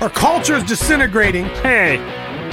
Our culture is disintegrating. Hey,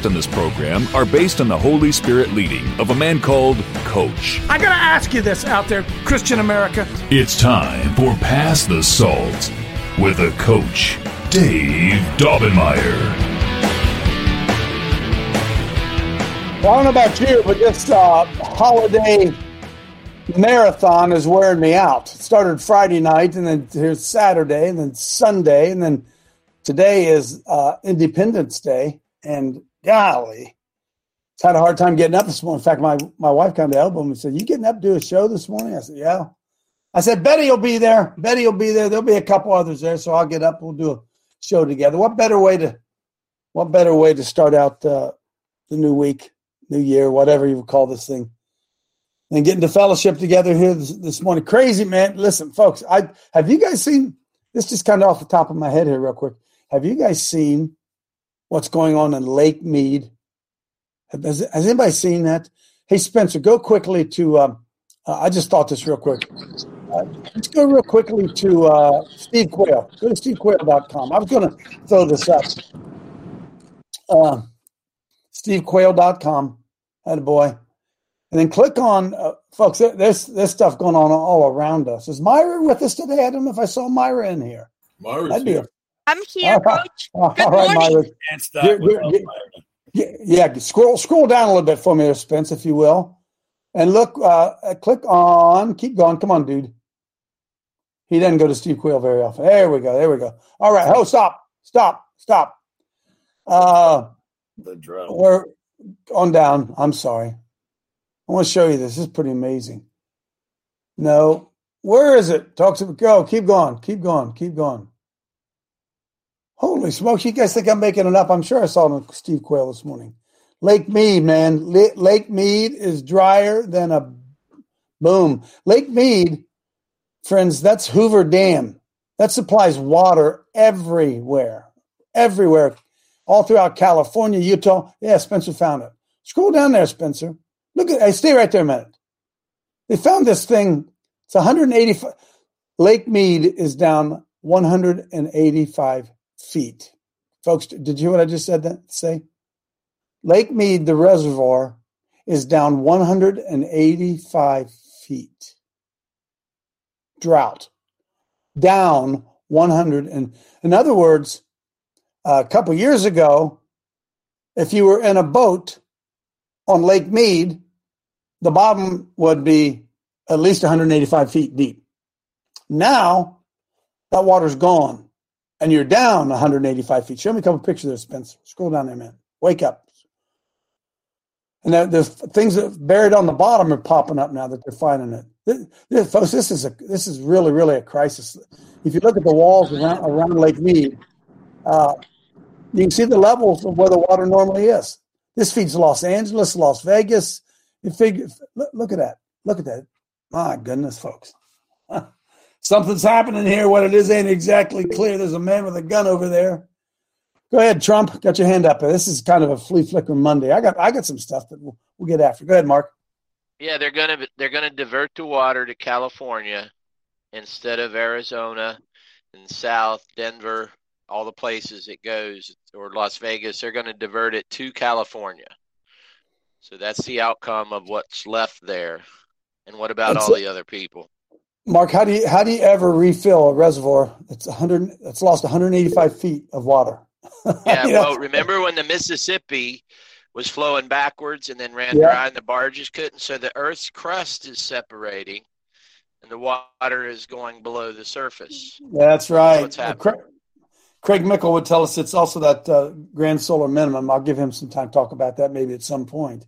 in this program are based on the Holy Spirit leading of a man called Coach. I gotta ask you this out there, Christian America. It's time for Pass the Salt with a coach, Dave Daubenmire. Well, I don't know about you, but this uh, holiday marathon is wearing me out. It started Friday night, and then here's Saturday, and then Sunday, and then today is uh, Independence Day. And golly, it's had a hard time getting up this morning. In fact, my, my wife kind of elbowed me and said, You getting up to do a show this morning? I said, Yeah. I said, Betty will be there. Betty will be there. There'll be a couple others there, so I'll get up. We'll do a show together. What better way to what better way to start out uh, the new week? New Year, whatever you call this thing, and getting to fellowship together here this, this, morning. Crazy man! Listen, folks, I have you guys seen this? Just kind of off the top of my head here, real quick. Have you guys seen what's going on in Lake Mead? Has, has anybody seen that? Hey, Spencer, go quickly to. Um, uh, I just thought this real quick. Uh, let's go real quickly to uh, Steve Quayle. Go to stevequayle.com. I was going to throw this up. Uh, stevequayle.com. Had a boy. And then click on, uh, folks, there's, there's stuff going on all around us. Is Myra with us today? I don't know if I saw Myra in here. Myra's That'd be here. A, I'm here, Coach. all Good right, morning. Myra. Can't You're- you're- Yeah, yeah, scroll scroll down a little bit for me there, Spence, if you will. And look, uh, uh, click on, keep going. Come on, dude. He doesn't go to Steve Quayle very often. There we go. There we go. All right. Oh, stop. Stop. Stop. Uh, The drum. we're on down. I'm sorry. I want to show you this. This is pretty amazing. No. Where is it? Talk to go. Keep going. Keep going. Keep going. Holy smokes. You guys think I'm making it up? I'm sure I saw it on Steve Quayle this morning. Lake Mead, man. La- Lake Mead is drier than a boom. Lake Mead, friends, that's Hoover Dam. That supplies water everywhere, everywhere, all throughout California, Utah. Yeah, Spencer found it. Scroll down there, Spencer. Look at, hey, stay right there a minute. They found this thing. It's 185. Lake Mead is down 185 feet. Folks, did you hear what I just said that say? Lake Mead, the reservoir, is down 185 feet. Drought. Down 100. And in other words, a couple years ago, if you were in a boat on Lake Mead, the bottom would be at least 185 feet deep. Now, that water's gone and you're down 185 feet. Show me a couple pictures there, Spencer. Scroll down there, man. Wake up. And the, things that buried on the bottom are popping up now that they're finding it. This, this, folks, this is a this is really really a crisis. If you look at the walls around around Lake Mead, uh, you can see the levels of where the water normally is. This feeds Los Angeles, Las Vegas. You figure, look, look at that. Look at that. My goodness, folks. Something's happening here. What it is ain't exactly clear. There's a man with a gun over there. Go ahead, Trump. Got your hand up. This is kind of a flea flicker Monday. I got I got some stuff that we'll, we'll get after. Go ahead, Mark. Yeah, they're gonna they're gonna divert the water to California instead of Arizona and South Denver, all the places it goes, or Las Vegas. They're gonna divert it to California. So that's the outcome of what's left there. And what about all the other people? Mark, how do you how do you ever refill a reservoir that's 100 that's lost 185 feet of water? Yeah, You know? well, remember when the Mississippi was flowing backwards and then ran Yeah. dry and the barges couldn't? So the Earth's crust is separating and the water is going below the surface. That's right. What's happening? Craig, Craig Mickle would tell us it's also that uh, grand solar minimum. I'll give him some time to talk about that maybe at some point.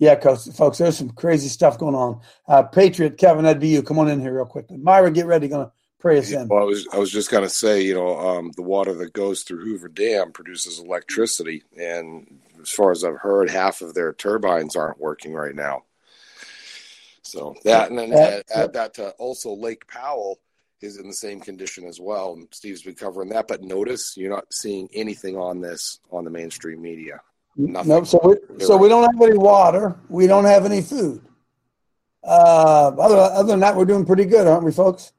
Yeah, coach, folks, there's some crazy stuff going on. Uh, Patriot Kevin, that'd be you. Come on in here real quickly. Myra, get ready. Going to pray us in. Well, I was I was just gonna say, you know, um, the water that goes through Hoover Dam produces electricity, and as far as I've heard, half of their turbines aren't working right now. So that, and then add, add that to also Lake Powell is in the same condition as well. And Steve's been covering that, but notice you're not seeing anything on this on the mainstream media. Nothing. Nope. So we, so we don't have any water. We don't have any food. Uh, other other than that, we're doing pretty good, aren't we, folks?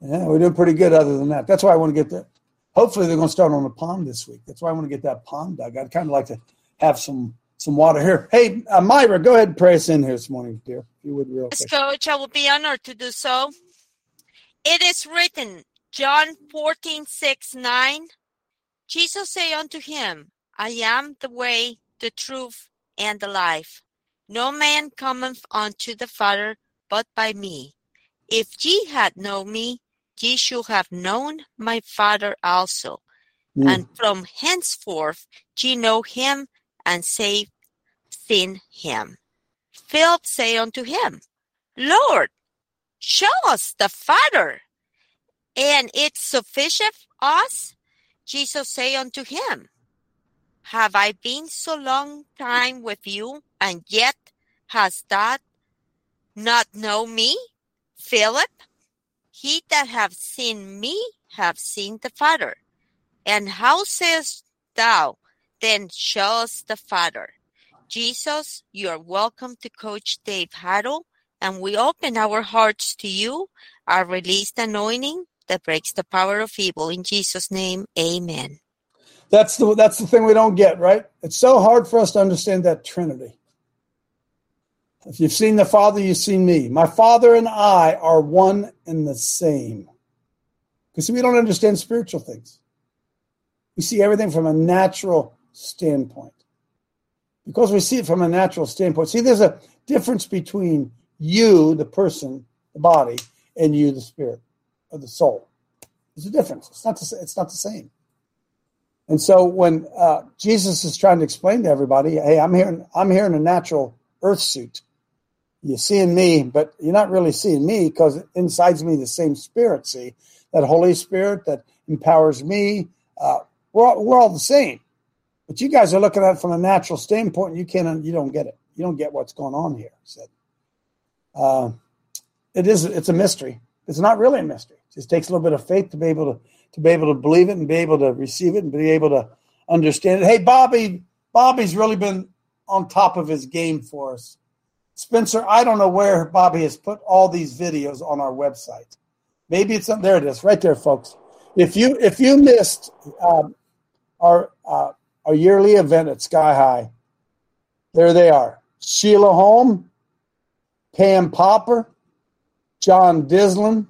Yeah, we're doing pretty good. Other than that, that's why I want to get that. Hopefully, they're going to start on the pond this week. That's why I want to get that pond dug. I'd kind of like to have some some water here. Hey, uh, Myra, go ahead and pray us in here this morning, dear. You would, real quick. Coach, I will be honored to do so. It is written, John 14, 6, 9. Jesus say unto him, I am the way, the truth, and the life. No man cometh unto the Father but by me. If ye had known me, ye should have known my Father also. Mm. And from henceforth ye know him and save seen him. Philip say unto him, Lord, show us the Father, and it sufficient us. Jesus say unto him, Have I been so long time with you, and yet has thou not know me, Philip? He that have seen me have seen the Father. And how sayest thou, then show us the Father? Jesus, you are welcome to Coach Dave Haddle, and we open our hearts to you, our released anointing that breaks the power of evil. In Jesus' name, amen. That's the that's the thing we don't get, right? It's so hard for us to understand that Trinity. If you've seen the Father, you've seen me. My Father and I are one and the same. Because we don't understand spiritual things. We see everything from a natural standpoint. Because we see it from a natural standpoint. See, there's a difference between you, the person, the body, and you, the spirit or the soul. There's a difference. It's not the, it's not the same. And so when uh, Jesus is trying to explain to everybody, hey, I'm here, in, I'm here in a natural earth suit. You're seeing me, but you're not really seeing me because inside's me the same spirit. See that Holy Spirit that empowers me. Uh, we're all, we're all the same, but you guys are looking at it from a natural standpoint. You can't, you don't get it. You don't get what's going on here. He said, uh, it is, it's a mystery. It's not really a mystery. It just takes a little bit of faith to be able to to be able to believe it and be able to receive it and be able to understand it. Hey, Bobby, Bobby's really been on top of his game for us. Spencer, I don't know where Bobby has put all these videos on our website. Maybe it's there. It is right there, folks. If you if you missed um, our uh, our yearly event at Sky High, there they are: Sheila Holm, Pam Popper, John Dislin,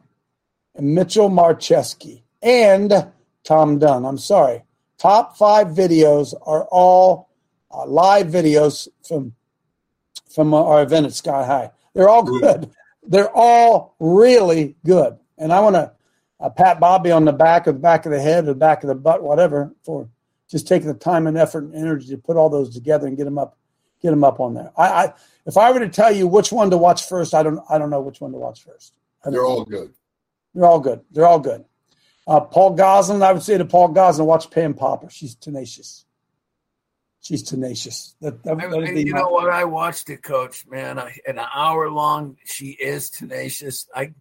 and Mitchell Marcheski and Tom Dunn. I'm sorry. Top five videos are all uh, live videos from from our event at Sky High. They're all good. They're all really good. And I want to uh, pat Bobby on the back of the back of the head or the back of the butt, whatever, for just taking the time and effort and energy to put all those together and get them up, get them up on there. I, I if I were to tell you which one to watch first, I don't I don't know which one to watch first. They're all good. They're all good. They're all good. Uh, Paul Goslin, I would say to Paul Goslin, watch Pam Popper. She's tenacious. She's tenacious. That, that, that'd be you my- know what? I watched it, Coach. Man, I, an hour long. She is tenacious. I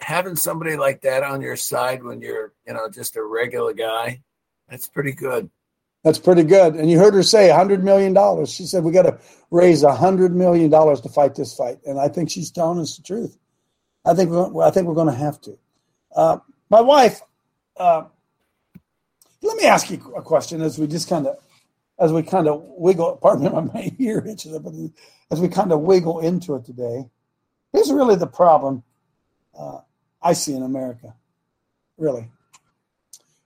having somebody like that on your side when you're, you know, just a regular guy. That's pretty good. That's pretty good. And you heard her say $100 million. She said, we got to raise $100 million to fight this fight. And I think she's telling us the truth. I think we're, I think we're going to have to. Uh, my wife, uh, let me ask you a question as we just kind of, as we kind of wiggle, pardon me, my ear itches, but as we kind of wiggle into it today, here's really the problem uh, I see in America. Really,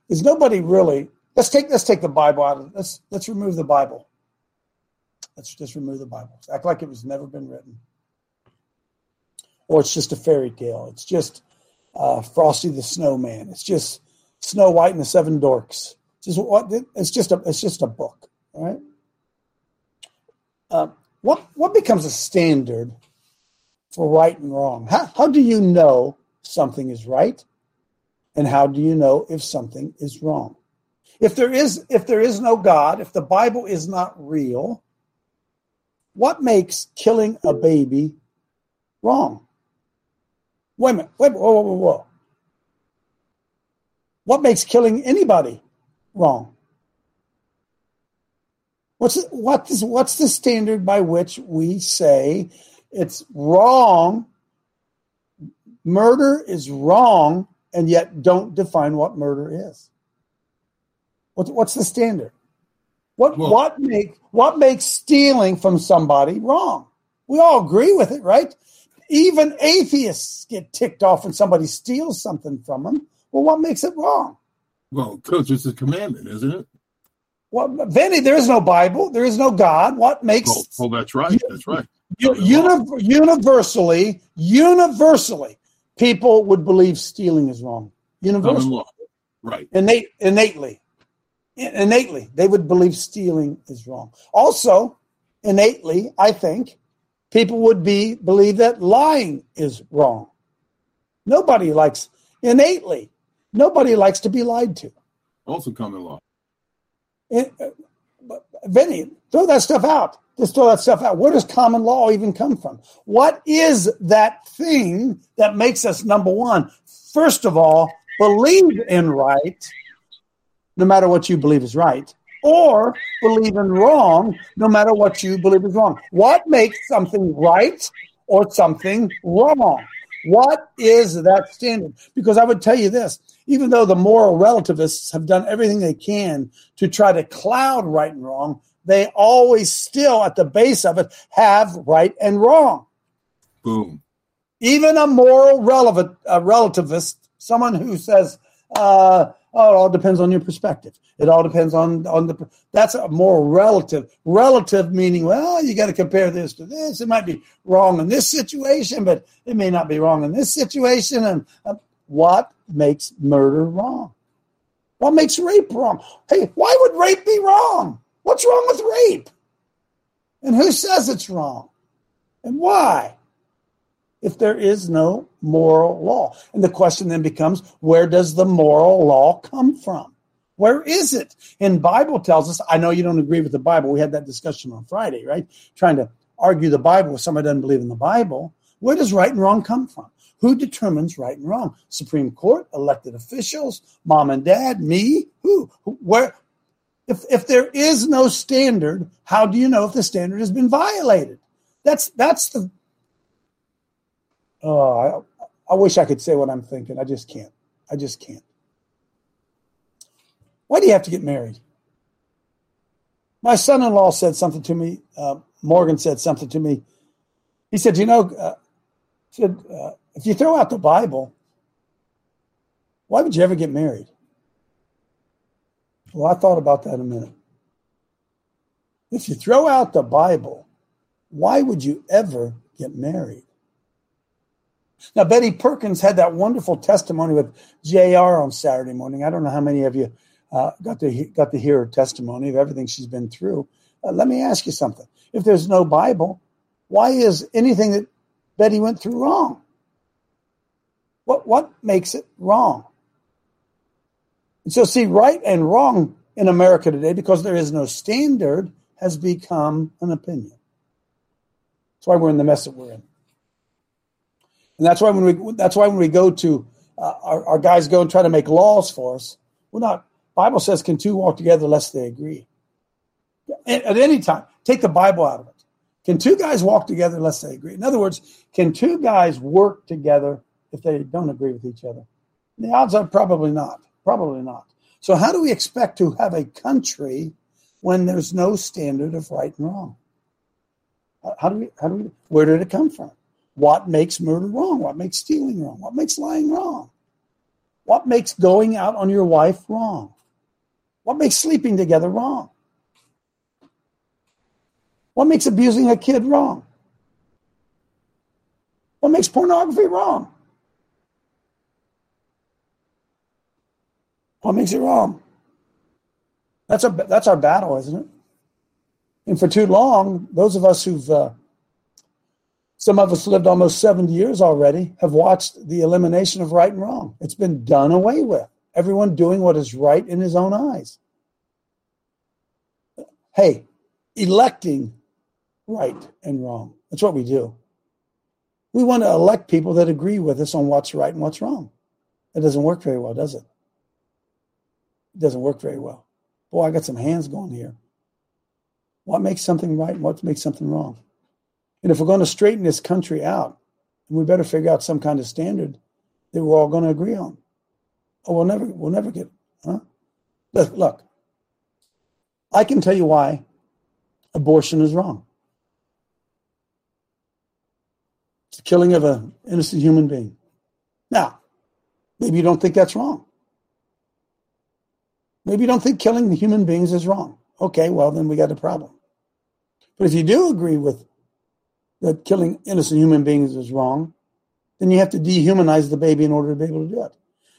is nobody really. Let's take let's take the Bible out of let's let's remove the Bible. Let's just remove the Bible. Act like it was never been written, or it's just a fairy tale. It's just uh, Frosty the Snowman. It's just Snow White and the Seven Dorks. It's just what it's just a it's just a book, right? Uh, what what becomes a standard for right and wrong? How how do you know something is right? And how do you know if something is wrong? If there is if there is no God, if the Bible is not real, what makes killing a baby wrong? Wait a minute. Wait, whoa, whoa, whoa, whoa. What makes killing anybody wrong? What's what is what's the standard by which we say it's wrong? Murder is wrong, and yet don't define what murder is. What, what's the standard? What Well- what make what makes stealing from somebody wrong? We all agree with it, right? Even atheists get ticked off when somebody steals something from them. Well, what makes it wrong? Well, coach, it's a commandment, isn't it? Well, Vinny, there is no Bible. There is no God. What makes Oh, oh that's right. That's right. uni- universally, universally, people would believe stealing is wrong. Universally, law. Right. innate, innately, In- innately, they would believe stealing is wrong. Also, innately, I think people would be believe that lying is wrong. Nobody likes innately. Nobody likes to be lied to. Also common law. Eh, uh, Vinny, throw that stuff out. Just throw that stuff out. Where does common law even come from? What is that thing that makes us, number one, first of all, believe in right, no matter what you believe is right, or believe in wrong, no matter what you believe is wrong? What makes something right or something wrong? What is that standard? Because I would tell you this even though the moral relativists have done everything they can to try to cloud right and wrong, they always still, at the base of it, have right and wrong. Boom. Even a moral relevant, a relativist, someone who says, uh, "Oh, it all depends on your perspective. It all depends on on the." That's a more relative. Relative meaning, well, you got to compare this to this. It might be wrong in this situation, but it may not be wrong in this situation. And uh, what makes murder wrong? What makes rape wrong? Hey, why would rape be wrong? What's wrong with rape? And who says it's wrong? And why? If there is no moral law. And the question then becomes where does the moral law come from? Where is it? And Bible tells us, I know you don't agree with the Bible. We had that discussion on Friday, right? Trying to argue the Bible with somebody doesn't believe in the Bible. Where does right and wrong come from? Who determines right and wrong? Supreme Court, elected officials, mom and dad, me? Who- Where? If if there is no standard, how do you know if the standard has been violated? That's that's the. Oh, I, I wish I could say what I'm thinking. I just can't. I just can't. Why do you have to get married? My son-in-law said something to me. Uh, Morgan said something to me. He said, "You know, uh, said uh, if you throw out the Bible, why would you ever get married?" Well, I thought about that a minute. If you throw out the Bible, why would you ever get married? Now, Betty Perkins had that wonderful testimony with JR on Saturday morning. I don't know how many of you uh, got to got to hear her testimony of everything she's been through. Uh, let me ask you something: If there's no Bible, why is anything that Betty went through wrong? What what makes it wrong? And so, see, right and wrong in America today, because there is no standard, has become an opinion. That's why we're in the mess that we're in. And that's why when we that's why when we go to uh, our, our guys go and try to make laws for us, we're not. Bible says, "Can two walk together lest they agree?" At, at any time, take the Bible out of it. Can two guys walk together unless they agree? In other words, can two guys work together if they don't agree with each other? The odds are probably not. Probably not. So, how do we expect to have a country when there's no standard of right and wrong? How do we? How do we? Where did it come from? What makes murder wrong? What makes stealing wrong? What makes lying wrong? What makes going out on your wife wrong? What makes sleeping together wrong? What makes abusing a kid wrong? What makes pornography wrong? What makes it wrong? That's our that's our battle, isn't it? And for too long, those of us who've uh, Some of us lived almost 70 years already, have watched the elimination of right and wrong. It's been done away with. Everyone doing what is right in his own eyes. Hey, electing right and wrong. That's what we do. We want to elect people that agree with us on what's right and what's wrong. It doesn't work very well, does it? It doesn't work very well. Boy, I got some hands going here. What makes something right and what makes something wrong? And if we're going to straighten this country out, we better figure out some kind of standard that we're all going to agree on. Or we'll never, we'll never get, huh? Look, I can tell you why abortion is wrong. It's the killing of an innocent human being. Now, maybe you don't think that's wrong. Maybe you don't think killing human beings is wrong. Okay, well, then we got a problem. But if you do agree with that killing innocent human beings is wrong, then you have to dehumanize the baby in order to be able to do it.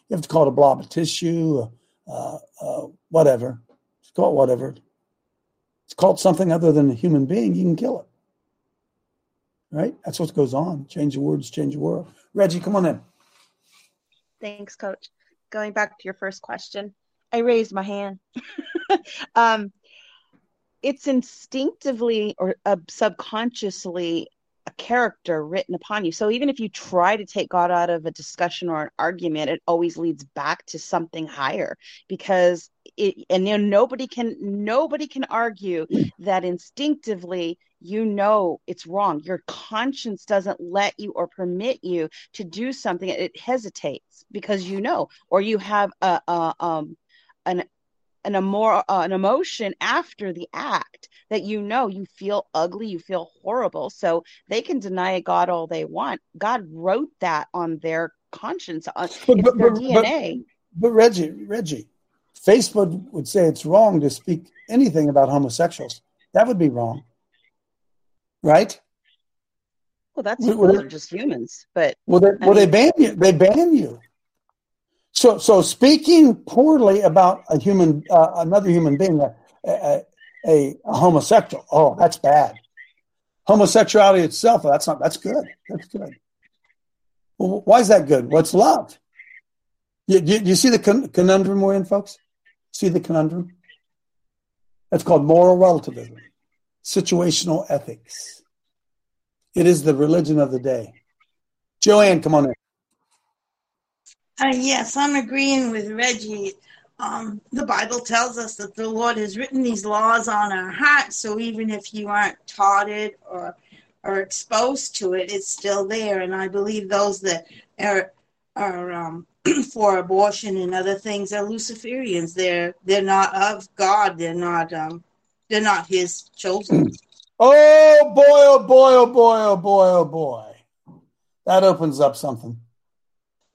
You have to call it a blob of tissue, uh, uh, whatever. It's called whatever. It's called something other than a human being. You can kill it. Right? That's what goes on. Change the words, change the world. Reggie, come on in. Thanks, Coach. Going back to your first question, I raised my hand. um, it's instinctively or uh, subconsciously a character written upon you. So even if you try to take God out of a discussion or an argument, it always leads back to something higher because it, and you know, nobody can nobody can argue that instinctively you know it's wrong. Your conscience doesn't let you or permit you to do something. It hesitates because you know, or you have a, a um an an, uh, an emotion after the act that you know you feel ugly, you feel horrible. So they can deny God all they want. God wrote that on their conscience, on But, but, their but, DNA. but, but Reggie, Reggie, Facebook would say it's wrong to speak anything about homosexuals. That would be wrong, right? well, that's Would- those would are just humans. But Well, they, well, they ban you. They ban you. So, so speaking poorly about a human, uh, another human being, a, a, a, homosexual, oh, that's bad. Homosexuality itself, oh, that's not. That's good. That's good. Well, why is that good? What's love? You, you, you see the con- conundrum we're in, folks? See the conundrum? That's called moral relativism, situational ethics. It is the religion of the day. Joanne, come on in. Uh, yes, I'm agreeing with Reggie. Um, the Bible tells us that the Lord has written these laws on our hearts, so even if you aren't taught it or or exposed to it, it's still there. And I believe those that are are um, for abortion and other things are Luciferians. They're they're not of God. They're not um, they're not His chosen. Oh boy, oh boy, oh boy, oh boy, oh boy. That opens up something.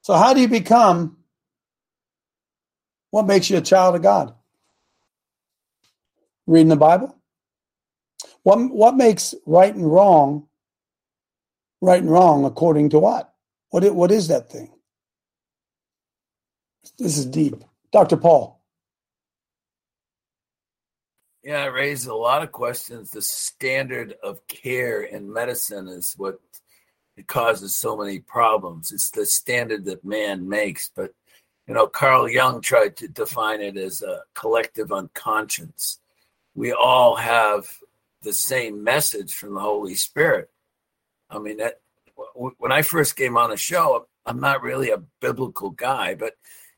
So, how do you become what makes you a child of God? Reading the Bible? What, what makes right and wrong right and wrong according to what? What, i- what is that thing? This is deep. Dr. Paul. Yeah, it raises a lot of questions. The standard of care in medicine is what it causes so many problems. It's the standard that man makes. But, you know, Carl Jung tried to define it as a collective unconscious. We all have the same message from the Holy Spirit. I mean, that when I first came on the show, I'm not really a biblical guy, but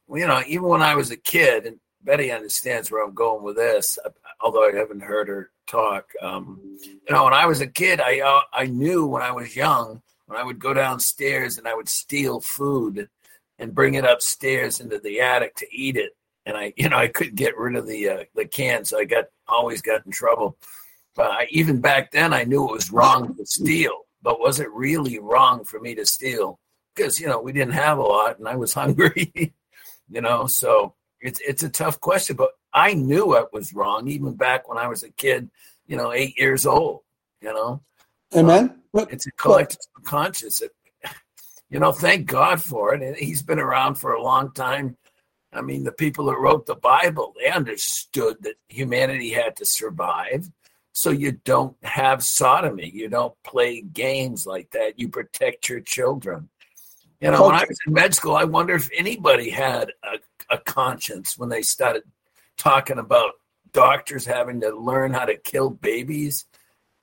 you know, even when I was a kid, and Betty understands where I'm going with this, although I haven't heard her talk. Um, you know, when I was a kid, I uh, I knew when I was young when I would go downstairs and I would steal food and bring it upstairs into the attic to eat it, and I you know I couldn't get rid of the uh, the can, so I got always got in trouble. But I, even back then, I knew it was wrong to steal. But was it really wrong for me to steal? Because you know we didn't have a lot, and I was hungry. you know, so it's it's a tough question. But I knew it was wrong even back when I was a kid. You know, eight years old. You know, Amen. It's a collective conscience. That, you know, thank God for it. And he's been around for a long time. I mean, the people that wrote the Bible, they understood that humanity had to survive. so you don't have sodomy. You don't play games like that. You protect your children. You know, when I was in med school, I wonder if anybody had a, a conscience when they started talking about doctors having to learn how to kill babies.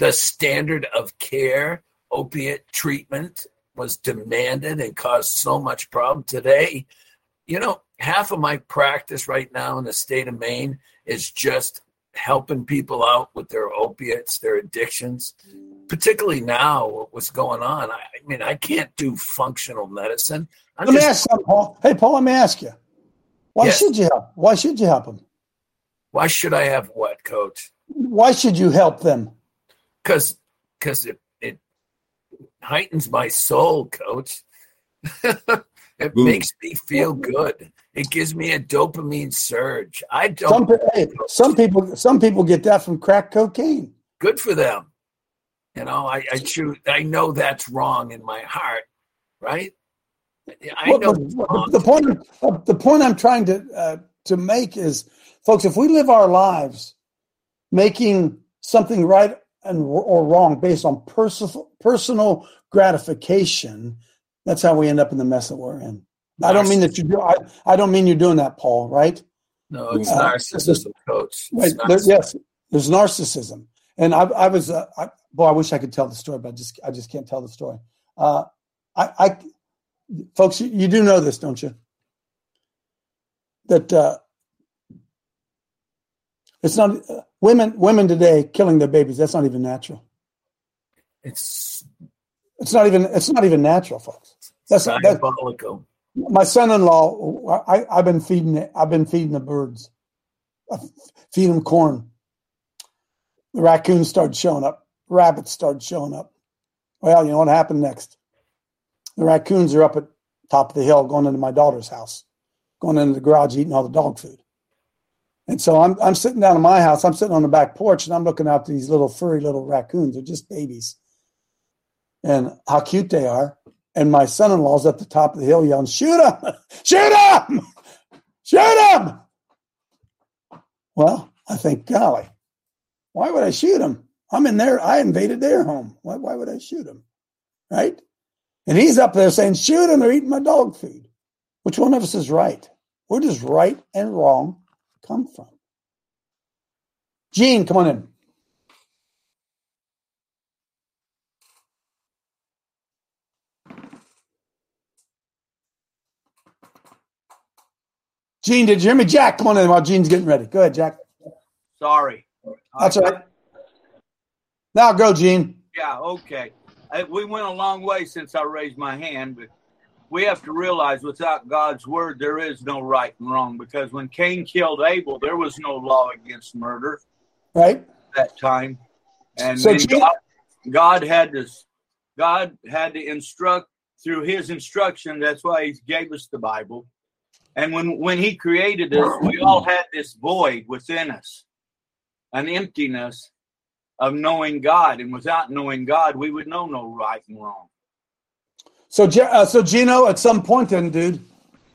The standard of care, opiate treatment, was demanded and caused so much problem today. You know, half of my practice right now in the state of Maine is just helping people out with their opiates, their addictions, particularly now what's going on. I, I mean, I can't do functional medicine. I'm let me just- ask something, Paul. Hey, Paul, let me ask you. Why Yes. should you help? Why should you help them? Why should I have what, coach? Why should you help them? Because because it, it heightens my soul, coach. it Boom. makes me feel good. It gives me a dopamine surge. I don't Some, hey, some people, some people get that from crack cocaine. good for them. You know, I, I choose I know that's wrong in my heart, right? I Well, know but- it's the point, uh, the point I'm trying to uh, to make is, folks, if we live our lives making something right and or wrong based on personal personal gratification, that's how we end up in the mess that we're in. I don't mean that you do. I, I don't mean you're doing that, Paul. Right? No, it's Uh, narcissism, coach. Right, It's there- narcissism. yes, there's narcissism, and I, I was, uh, I, boy, I wish I could tell the story, but I just, I just can't tell the story. Uh, I, I, folks, you, you do know this, don't you? That uh, it's not uh, women, women today killing their babies. That's not even natural. It's It's not even, it's not even natural, folks. That's that's diabolical. my son-in-law. I, I've been feeding, it- I've been feeding the birds, I feed them corn. The raccoons started showing up. Rabbits started showing up. Well, you know what happened next? The raccoons are up at top of the hill going into my daughter's house, going into the garage eating all the dog food. And so I'm I'm sitting down in my house. I'm sitting on the back porch and I'm looking out to these little furry little raccoons. They're just babies. And how cute they are. And my son-in-law's at the top of the hill yelling, "Shoot them! Shoot them! Shoot them!" Well, I think, golly, why would I shoot them? I'm in there. I invaded their home. Why, why would I shoot them? Right? And he's up there saying, shoot them. They're eating my dog food. Which one of us is right? We're just right and wrong come from? Gene, come on in. Gene, did you hear me? Jack, come on in while Gene's getting ready. Go ahead, Jack. Sorry. That's all right. Now go, Gene. Yeah, okay. Uh, We went a long way since I raised my hand, but we have to realize without God's word, there is no right and wrong. Because when Cain killed Abel, there was no law against murder Right? at that time, and So God, God had to, God had to instruct through His instruction. That's why He gave us the Bible. And when when He created us, we all had this void within us, an emptiness of knowing God. And without knowing God, we would know no right and wrong. So, uh, so Gino, at some point, then, dude,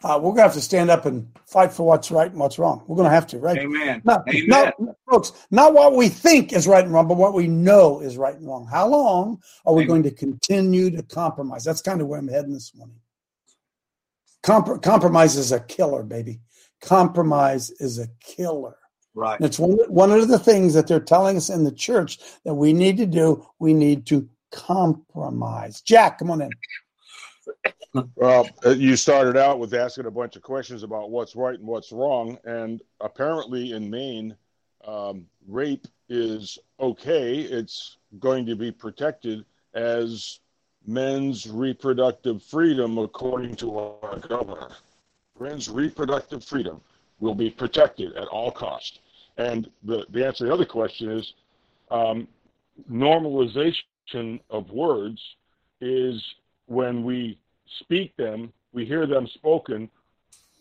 uh, we're gonna have to stand up and fight for what's right and what's wrong. We're gonna have to, right? Amen. Not, Amen. not, folks, not what we think is right and wrong, but what we know is right and wrong. How long are we going to continue to compromise? That's kind of where I'm heading this morning. Compr- compromise is a killer, baby. Compromise is a killer. Right. And it's one, one of the things that they're telling us in the church that we need to do. We need to compromise. Jack, come on in. Well, uh, you started out with asking a bunch of questions about what's right and what's wrong, and apparently in Maine, um, rape is okay. It's going to be protected as men's reproductive freedom, according to our governor. Men's reproductive freedom will be protected at all costs. And the, the answer to the other question is um, normalization of words is when we speak them, we hear them spoken,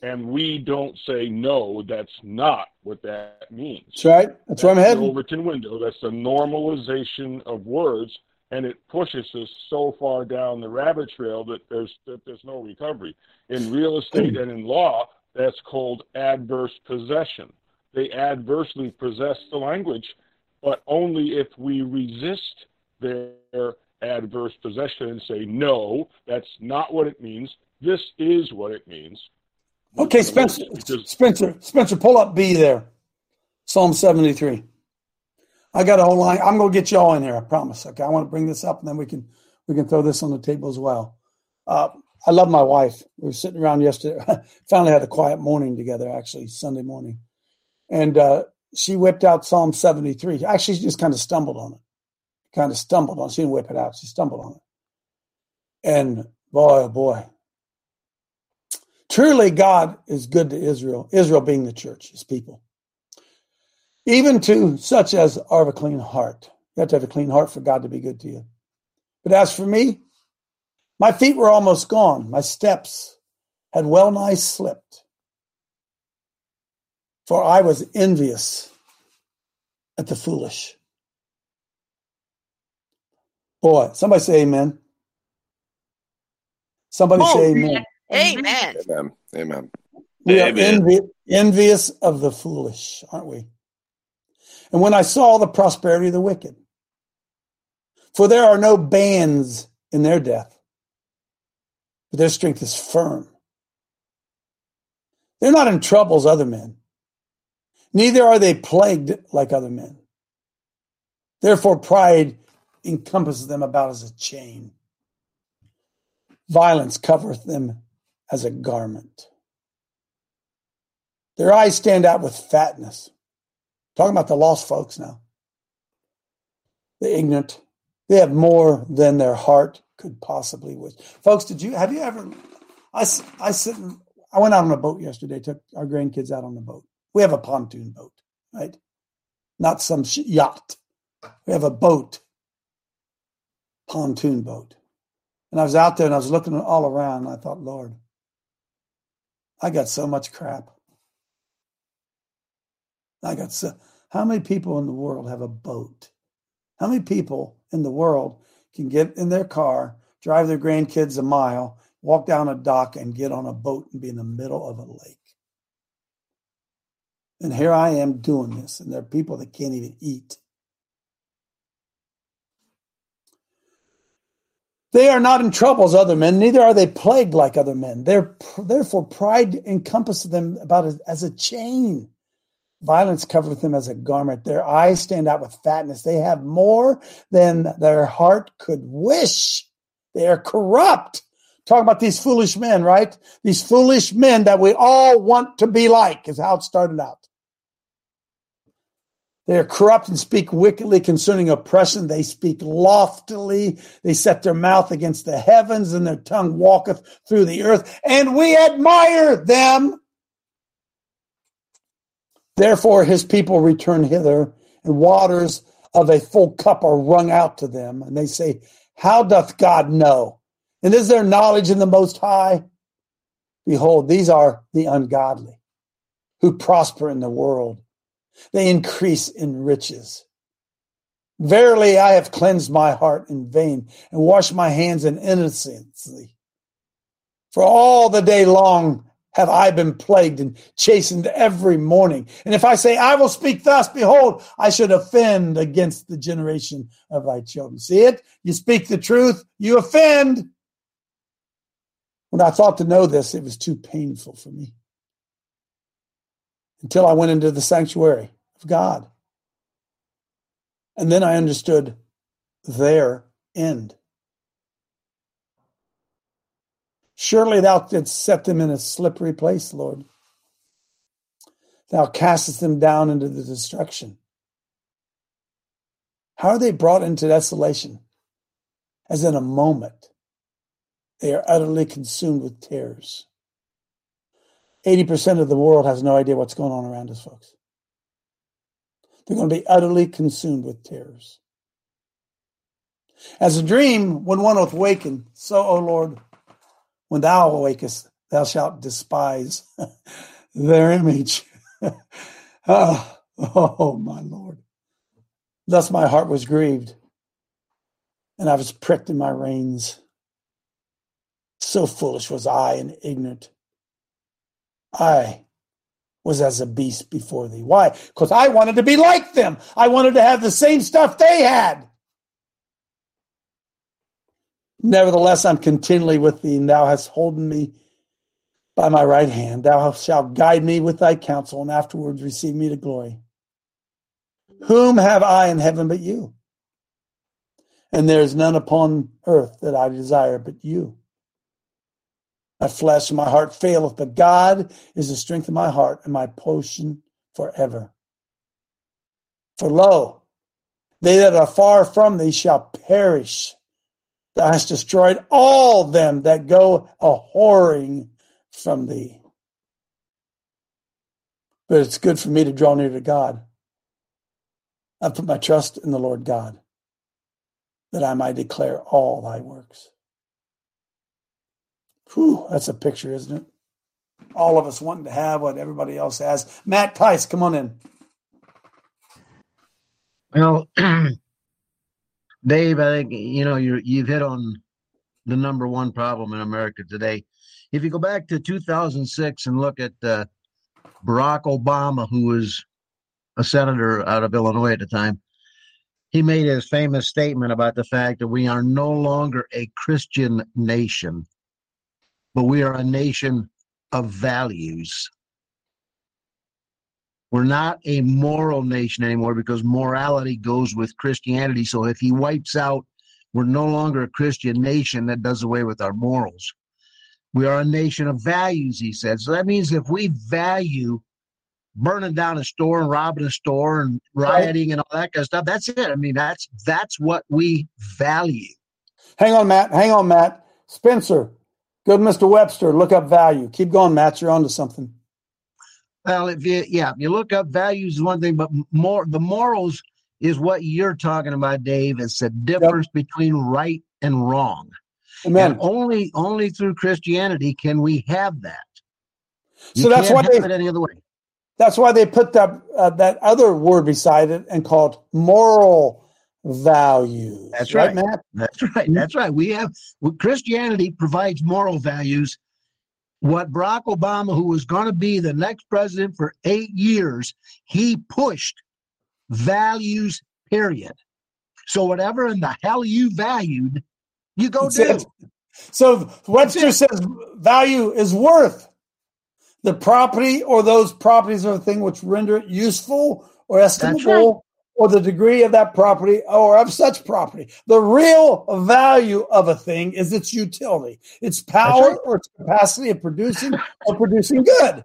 and we don't say no, that's not what that means. That's right. That's where I'm That's heading. Overton window. That's the normalization of words, and it pushes us so far down the rabbit trail that there's that there's no recovery. In real estate and in law, that's called adverse possession. They adversely possess the language but only if we resist their adverse possession and say, no, that's not what it means. This is what it means. Okay, Spencer, Spencer, Spencer, pull up B there. Psalm 73. I got a whole line. I'm going to get you all in here. I promise. Okay. I want to bring this up and then we can, we can throw this on the table as well. Uh, I love my wife. We were sitting around yesterday. Finally had a quiet morning together, actually, Sunday morning. And uh, she whipped out Psalm 73. Actually, she just kind of stumbled on it. Kind of stumbled on. She didn't whip it out. She stumbled on it. And boy, oh boy. Truly, God is good to Israel, Israel being the church, his people. Even to such as are of a clean heart. You have to have a clean heart for God to be good to you. But as for me, my feet were almost gone. My steps had well nigh slipped. For I was envious at the foolish. Boy, somebody say amen. Somebody Oh, say amen. Amen. Amen. Amen. We are envi- envious of the foolish, aren't we? And when I saw the prosperity of the wicked, for there are no bands in their death, but their strength is firm. They're not in trouble as other men, neither are they plagued like other men. Therefore, pride encompasses them about as a chain. Violence covereth them as a garment. Their eyes stand out with fatness. Talking about the lost folks now. The ignorant. They have more than their heart could possibly wish. Folks, did you have you ever? I I sit. I went out on a boat yesterday. Took our grandkids out on the boat. We have a pontoon boat, right? Not some yacht. We have a boat, pontoon boat. And I was out there and I was looking all around. And I thought, Lord, I got so much crap. I got so. How many people in the world have a boat? How many people in the world can get in their car, drive their grandkids a mile, walk down a dock, and get on a boat and be in the middle of a lake? And here I am doing this, and there are people that can't even eat. They are not in trouble as other men, neither are they plagued like other men. Their, therefore, pride encompasses them about as, as a chain. Violence covereth them as a garment. Their eyes stand out with fatness. They have more than their heart could wish. They are corrupt. Talk about these foolish men, right? These foolish men that we all want to be like is how it started out. They are corrupt and speak wickedly concerning oppression. They speak loftily. They set their mouth against the heavens and their tongue walketh through the earth. And we admire them. Therefore, his people return hither, and waters of a full cup are wrung out to them. And they say, How doth God know? And is there knowledge in the Most High? Behold, these are the ungodly who prosper in the world. They increase in riches. Verily, I have cleansed my heart in vain and washed my hands in innocency. For all the day long have I been plagued and chastened every morning. And if I say, I will speak thus, behold, I should offend against the generation of thy children. See it? You speak the truth, you offend. When I thought to know this, it was too painful for me until I went into the sanctuary of God. And then I understood their end. Surely thou didst set them in a slippery place, Lord. Thou castest them down into the destruction. How are they brought into desolation? As in a moment, they are utterly consumed with terrors. 80% of the world has no idea what's going on around us, folks. They're going to be utterly consumed with terrors. As a dream, when one wakened, so, O Lord, when thou awakest, thou shalt despise their image. oh, oh, my Lord. Thus my heart was grieved, and I was pricked in my reins. So foolish was I and ignorant. I, was as a beast before thee. Why? Because I wanted to be like them. I wanted to have the same stuff they had. Nevertheless, I'm continually with thee, and thou hast holden me by my right hand. Thou shalt guide me with thy counsel, and afterwards receive me to glory. Whom have I in heaven but you? And there is none upon earth that I desire but you. My flesh and my heart faileth, but God is the strength of my heart and my portion forever. For lo, they that are far from thee shall perish. Thou hast destroyed all them that go a whoring from thee. But it's good for me to draw near to God. I put my trust in the Lord God, that I might declare all thy works. Whew, that's a picture, isn't it? All of us wanting to have what everybody else has. Matt Tice, come on in. Well, Dave, I think you know you you've hit on the number one problem in America today. If you go back to 2006 and look at uh, Barack Obama, who was a senator out of Illinois at the time, he made his famous statement about the fact that we are no longer a Christian nation, but we are a nation of values. We're not a moral nation anymore because morality goes with Christianity. So if he wipes out, we're no longer a Christian nation that does away with our morals. We are a nation of values, he said. So that means if we value burning down a store and robbing a store and rioting and all that kind of stuff, that's it. I mean, that's that's what we value. Hang on, Matt. Hang on, Matt. Spencer, good Mr. Webster, look up value. Keep going, Matt. You're onto something. Well, if you yeah, if you look up values is one thing, but more the morals is what you're talking about, Dave. It's the difference yep. between right and wrong. Amen. And only only through Christianity can we have that. You so that's why they any other way. That's why they put that uh, that other word beside it and called moral values. That's right, Matt. That's right. Hmm? That's right. We have Christianity provides moral values. What Barack Obama, who was going to be the next president for eight years, he pushed values. Period. So whatever in the hell you valued, you go That's do. it. So Webster says value is worth the property or those properties of a thing which render it useful or estimable right. Or the degree of that property or of such property. The real value of a thing is its utility, its power right. or its capacity of producing or producing good.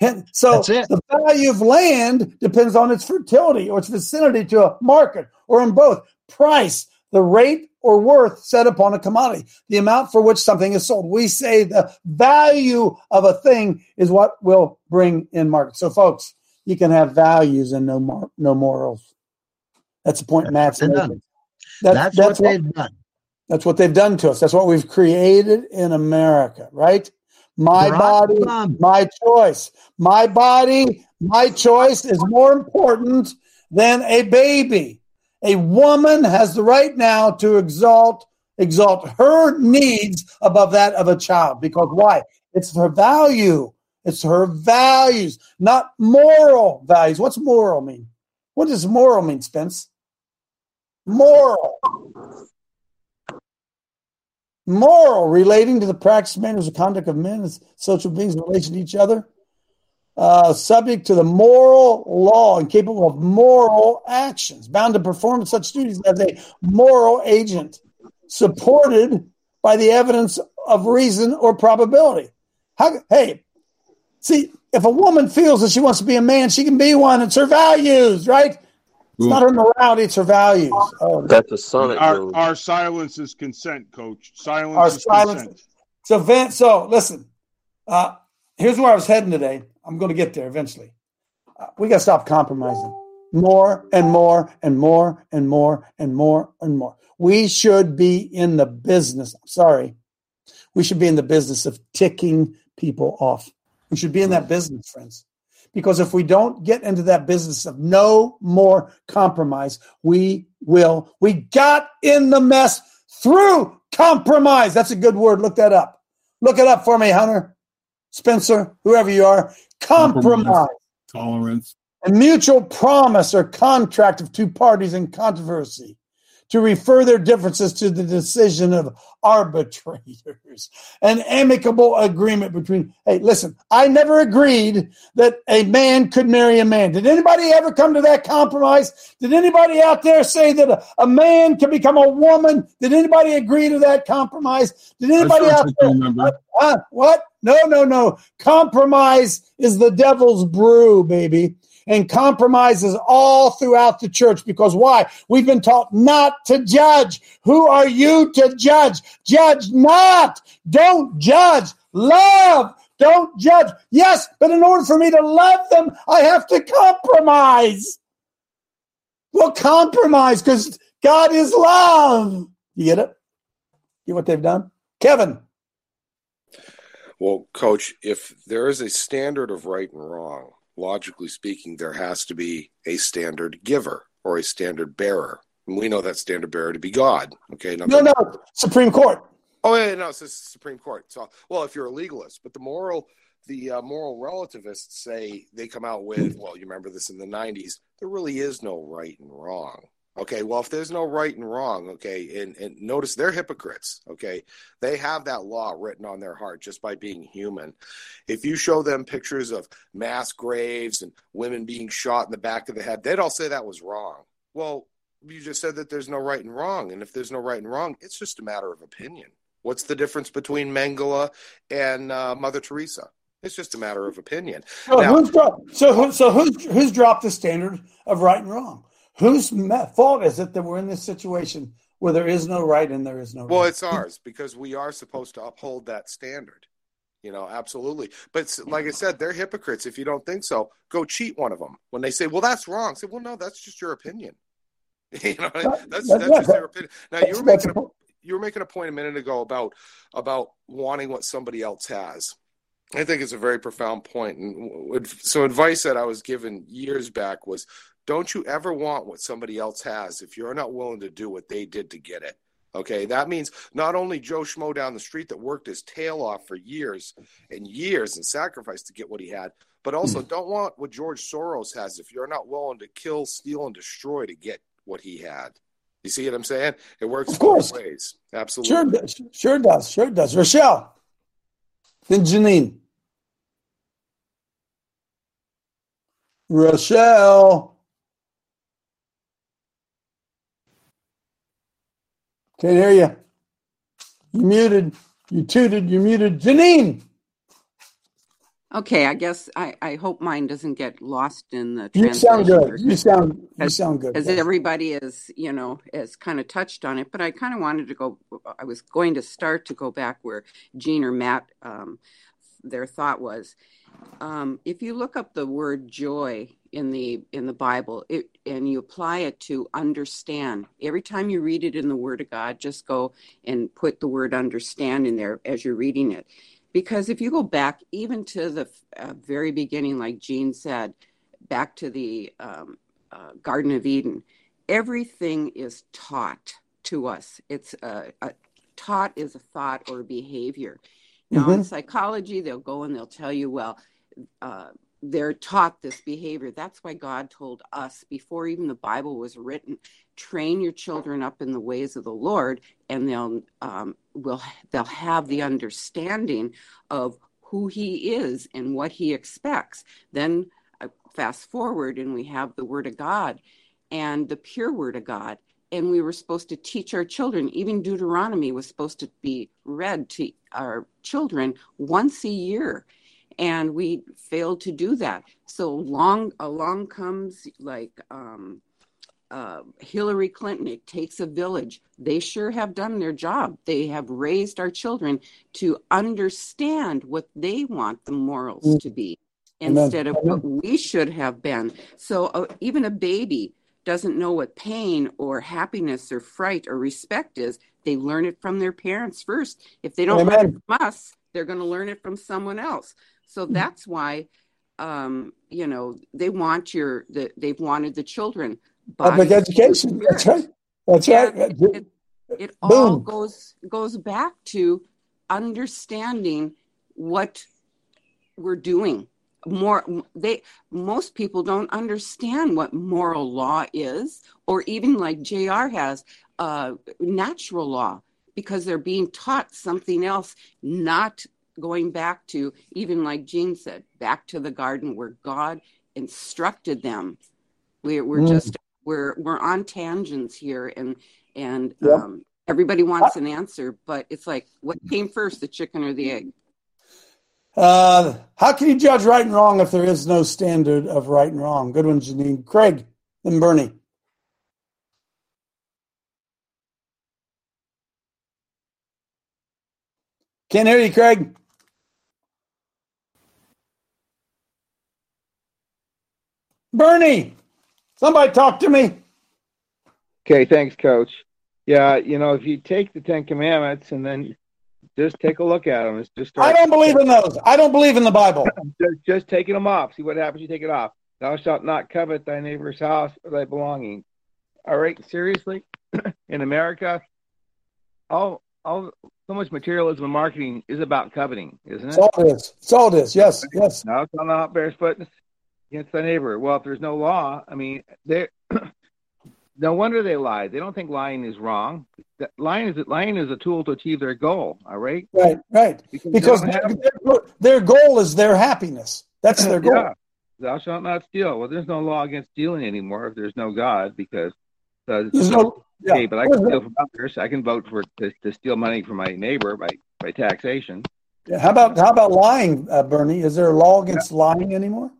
And so the value of land depends on its fertility or its vicinity to a market or in both price, the rate or worth set upon a commodity, the amount for which something is sold. We say the value of a thing is what will bring in market. So, folks, you can have values and no mor- no morals. That's the point Matt's making. done. That's, That's, what they've done. That's what they've done to us. That's what we've created in America, right? My Barack body, Obama. my choice. My body, my choice is more important than a baby. A woman has the right now to exalt exalt her needs above that of a child because why? It's her value. It's her values, not moral values. What's moral mean? What does moral mean, Spence? Moral. Moral, relating to the practice, manners, or conduct of men as social beings in relation to each other. Uh, subject to the moral law and capable of moral actions, bound to perform such duties as a moral agent, supported by the evidence of reason or probability. How, hey, see, if a woman feels that she wants to be a man, she can be one. It's her values, right? It's not her morality; it's her values. Oh, That's a sonic Our, boom. our silence is consent, coach. Silence our is silence. consent. So, Vince, so listen. Uh, here's where I was heading today. I'm going to get there eventually. Uh, we got to stop compromising. More and more and more and more and more and more. We should be in the business. Sorry, we should be in the business of ticking people off. We should be in that business, friends. Because if we don't get into that business of no more compromise, we will. We got in the mess through compromise. That's a good word. Look that up. Look it up for me, Hunter. Spencer, whoever you are, compromise. Tolerance. A mutual promise or contract of two parties in controversy to refer their differences to the decision of arbitrators. An amicable agreement between, hey, listen, I never agreed that a man could marry a man. Did anybody ever come to that compromise? Did anybody out there say that a, a man can become a woman? Did anybody agree to that compromise? Did anybody out there? Uh, what? No, no, no. Compromise is the devil's brew, baby and compromises all throughout the church because why? We've been taught not to judge. Who are you to judge? Judge not. Don't judge. Love. Don't judge. Yes, but in order for me to love them, I have to compromise. Well, compromise because God is love. You get it? You what they've done? Kevin. Well, coach, if there is a standard of right and wrong, logically speaking, there has to be a standard giver or a standard bearer. And we know that standard bearer to be God. Okay. No, no, Supreme Court. Oh, yeah, no, it's the Supreme Court. So, well, if you're a legalist, but the moral, the uh, moral relativists say they come out with, well, you remember this in the 90s, there really is no right and wrong. Okay, well, if there's no right and wrong, okay, and, and notice they're hypocrites, okay, they have that law written on their heart just by being human. If you show them pictures of mass graves and women being shot in the back of the head, they'd all say that was wrong. Well, you just said that there's no right and wrong, and if there's no right and wrong, it's just a matter of opinion. What's the difference between Mengele and uh, Mother Teresa? It's just a matter of opinion. So, now, who's, dropped, so, so who's, who's dropped the standard of right and wrong? Whose fault is it that we're in this situation where there is no right and there is no well right? it's ours because we are supposed to uphold that standard you know absolutely. But like i said they're hypocrites if you don't think so. Go cheat one of them when they say well that's wrong say well no that's just your opinion. You know that's just their opinion. Now you were making a, you were making a point a minute ago about about wanting what somebody else has. I think it's a very profound point. And so, advice that I was given years back was don't you ever want what somebody else has if you're not willing to do what they did to get it. Okay, that means not only Joe Schmo down the street that worked his tail off for years and years and sacrificed to get what he had, but also mm. don't want what George Soros has if you're not willing to kill, steal, and destroy to get what he had. You see what I'm saying? It works of course. both ways. Absolutely. Sure does. Sure does. Sure does. Rochelle. Then Janine. Rochelle. Can't hear you. You muted. You tooted. You muted. Janine. Okay, I guess I, I hope mine doesn't get lost in the. You sound good. You sound you sound good. As everybody is, you know, has kind of touched on it, but I kind of wanted to go. I was going to start to go back where Gene or Matt, um, their thought was, um, if you look up the word joy in the in the Bible, it, and you apply it to understand. Every time you read it in the Word of God, just go and put the word understand in there as you're reading it. Because if you go back even to the uh, very beginning, like Jean said, back to the um, uh, Garden of Eden, everything is taught to us. It's a, a taught is a thought or a behavior. Now, mm-hmm. in psychology, they'll go and they'll tell you, well, uh, they're taught this behavior. That's why God told us before even the Bible was written, train your children up in the ways of the Lord, and they'll um, will they'll have the understanding of who He is and what He expects. Then uh, fast forward, and we have the Word of God and the pure Word of God. And we were supposed to teach our children, even Deuteronomy was supposed to be read to our children once a year and we failed to do that. So long along comes like um, uh, Hillary Clinton. It takes a village. They sure have done their job. They have raised our children to understand what they want the morals to be instead of what we should have been. So uh, even a baby doesn't know what pain or happiness or fright or respect is. They learn it from their parents first. If they don't Amen. learn it from us, they're going to learn it from someone else. So mm-hmm. that's why, um, you know, they want your, the, they've wanted the children. Public education. That's right. That's right. It, it, it all goes goes back to understanding what we're doing. More they most people don't understand what moral law is, or even like JR has uh, natural law, because they're being taught something else, not going back to even like Jean said, back to the garden where God instructed them. We're we're Mm. just we're we're on tangents here, and and Yep. um, everybody wants an answer, but it's like what came first, the chicken or the egg? Uh, how can you judge right and wrong if there is no standard of right and wrong? Good one, Janine. Craig, then Bernie. Can't hear you, Craig. Bernie, somebody talk to me. Okay, thanks, Coach. Yeah, you know, if you take the Ten Commandments and then just take a look at them, it's just I don't believe in those. I don't believe in the Bible. just, just taking them off. See what happens. You take it off. Thou shalt not covet thy neighbor's house or thy belongings. All right, seriously, in America, all all so much materialism and marketing is about coveting, isn't it? That's all this. it is. All it is. Yes, yes. Thou shalt not bear foot against thy neighbor. Well, if there's no law, I mean, they no wonder they lie. They don't think lying is wrong. That- Lying is lying is a tool to achieve their goal. All right. Right, right. Because Because their, their, their goal is their happiness. That's their goal. Yeah. Thou shalt not steal. Well, there's no law against stealing anymore if there's no God, because uh, There's no- yeah. okay, but I can steal from others. I can vote for to, to steal money from my neighbor by by taxation. Yeah, How about how about lying, uh, Bernie? Is there a law against lying anymore?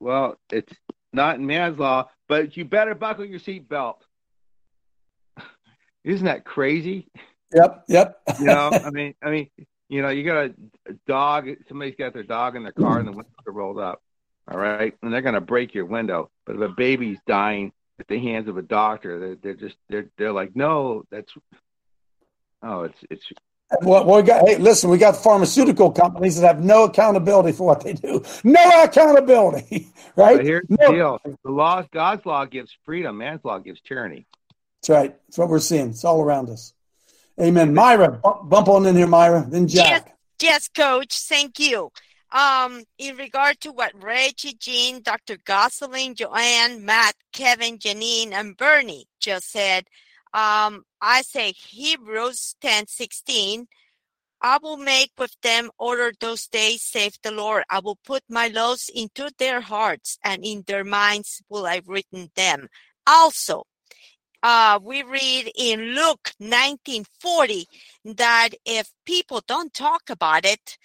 Well, it's not in man's law, but you better buckle your seatbelt. Isn't that crazy? Yep, yep. You know, I mean, I mean, you know, you got a, a dog. Somebody's got their dog in their car, and the windows are rolled up. All right, and they're going to break your window. But if a baby's dying at the hands of a doctor, they're, they're just they're they're like, no, that's oh, it's it's Well, we got. Hey, listen, we got pharmaceutical companies that have no accountability for what they do. No accountability, right? But here's the No. deal: the law, God's law gives freedom. Man's law gives tyranny. That's right. That's what we're seeing. It's all around us. Amen. Myra, bump, bump on in here, Myra. Then Jack. Yes, Coach. Thank you. Um, in regard to what Reggie, Jean, Dr. Gosselin, Joanne, Matt, Kevin, Janine, and Bernie just said, um, I say Hebrews ten sixteen. I will make with them order those days, save the Lord. I will put my laws into their hearts, and in their minds will I written them. Also, uh, we read in Luke 1940 that if people don't talk about it,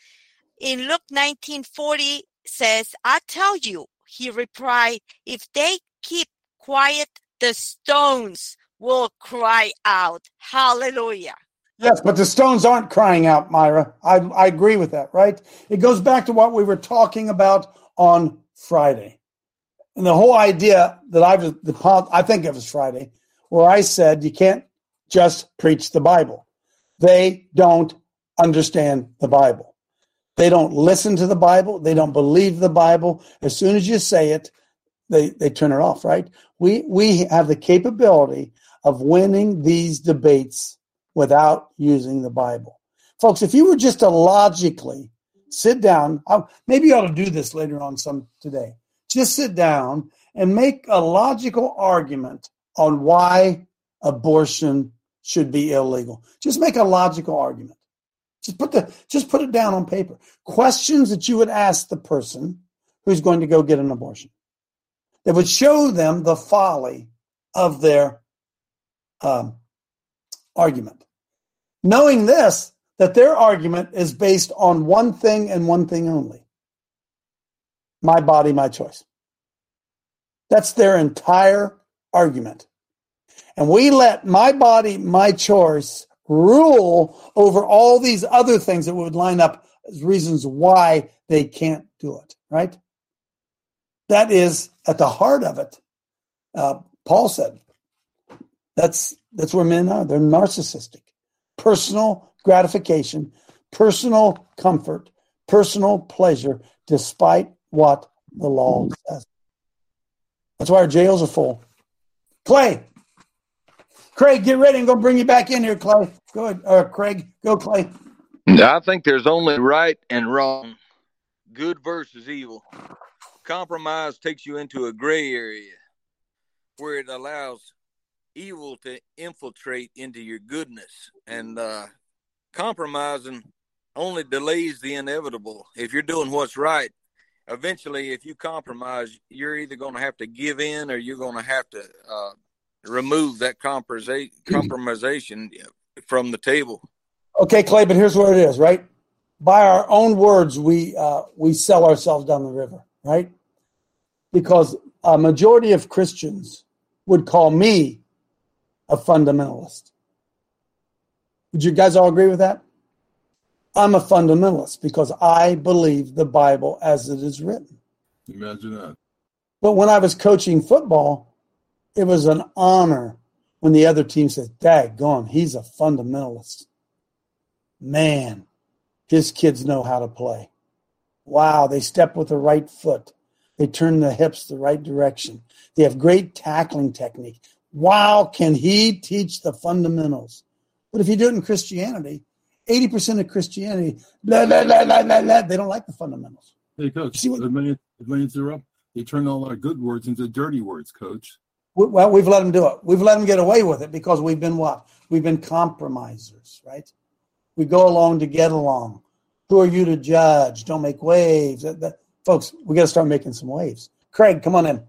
in Luke 1940 says, I tell you, he replied, if they keep quiet, the stones will cry out. Hallelujah. Yes, but the Stones aren't crying out, Myra. I, I agree with that, right? It goes back to what we were talking about on Friday. And the whole idea that I was, the I think it was Friday, where I said you can't just preach the Bible. They don't understand the Bible. They don't listen to the Bible. They don't believe the Bible. As soon as you say it, they, they turn it off, right? We, we have the capability of winning these debates without using the Bible. Folks, if you were just to logically sit down, I- maybe you ought to do this later on some today. Just sit down and make a logical argument on why abortion should be illegal. Just make a logical argument. Just put the just put it down on paper. Questions that you would ask the person who's going to go get an abortion. That would show them the folly of their um, argument. Knowing this, that their argument is based on one thing and one thing only my body, my choice. That's their entire argument. And we let my body, my choice rule over all these other things that would line up as reasons why they can't do it, right? That is at the heart of it. Uh, Paul said that's that's where men are. They're narcissistic. Personal gratification, personal comfort, personal pleasure, despite what the law says. That's why our jails are full. Clay, Craig, get ready. I'm going to bring you back in here, Clay. Go ahead. Uh, Craig, go, Clay. I think there's only right and wrong good versus evil. Compromise takes you into a gray area where it allows evil to infiltrate into your goodness. And uh, compromising only delays the inevitable. If you're doing what's right, eventually, if you compromise, you're either going to have to give in or you're going to have to uh, remove that compromisa- compromisation from the table. Okay, Clay, but here's where it is, right? By our own words, we uh, we sell ourselves down the river, right? Because a majority of Christians would call me a fundamentalist. Would you guys all agree with that? I'm a fundamentalist because I believe the Bible as it is written. Imagine that. But when I was coaching football, it was an honor when the other team said, Daggone, he's a fundamentalist. Man, his kids know how to play. Wow, they step with the right foot. They turn the hips the right direction. They have great tackling technique. Wow, can he teach the fundamentals? But if you do it in Christianity, 80% of Christianity, blah, blah, blah, blah, blah, blah, they don't like the fundamentals. Hey, coach. See what- I, if I interrupt, they turn all our good words into dirty words, coach. Well, we've let them do it. We've let them get away with it because we've been what? We've been compromisers, right? We go along to get along. Who are you to judge? Don't make waves. That- that- folks, we got to start making some waves. Craig, come on in.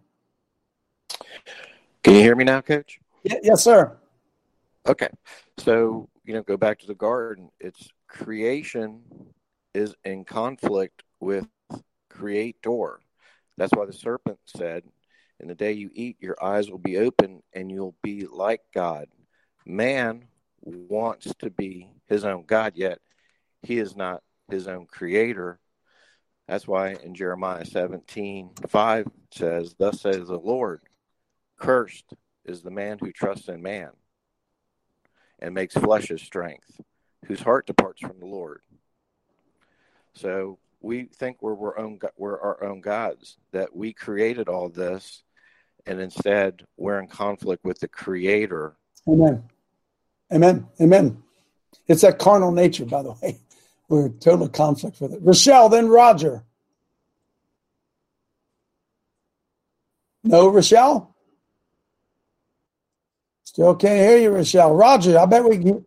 Can you hear me now, Coach? Y- yes, sir. Okay. So, you know, go back to the garden. It's creation is in conflict with creator. That's why the serpent said, In the day you eat, your eyes will be open and you'll be like God. Man wants to be his own God, yet he is not his own creator. That's why in Jeremiah 17 5 says, Thus says the Lord, cursed is the man who trusts in man and makes flesh his strength, whose heart departs from the Lord. So we think we're, we're, own, we're our own gods, that we created all this, and instead we're in conflict with the Creator. Amen. Amen. Amen. It's that carnal nature, by the way. We're in total conflict with it. Rochelle, then Roger. No, Rochelle? Still can't hear you, Rochelle. Roger, I bet we can.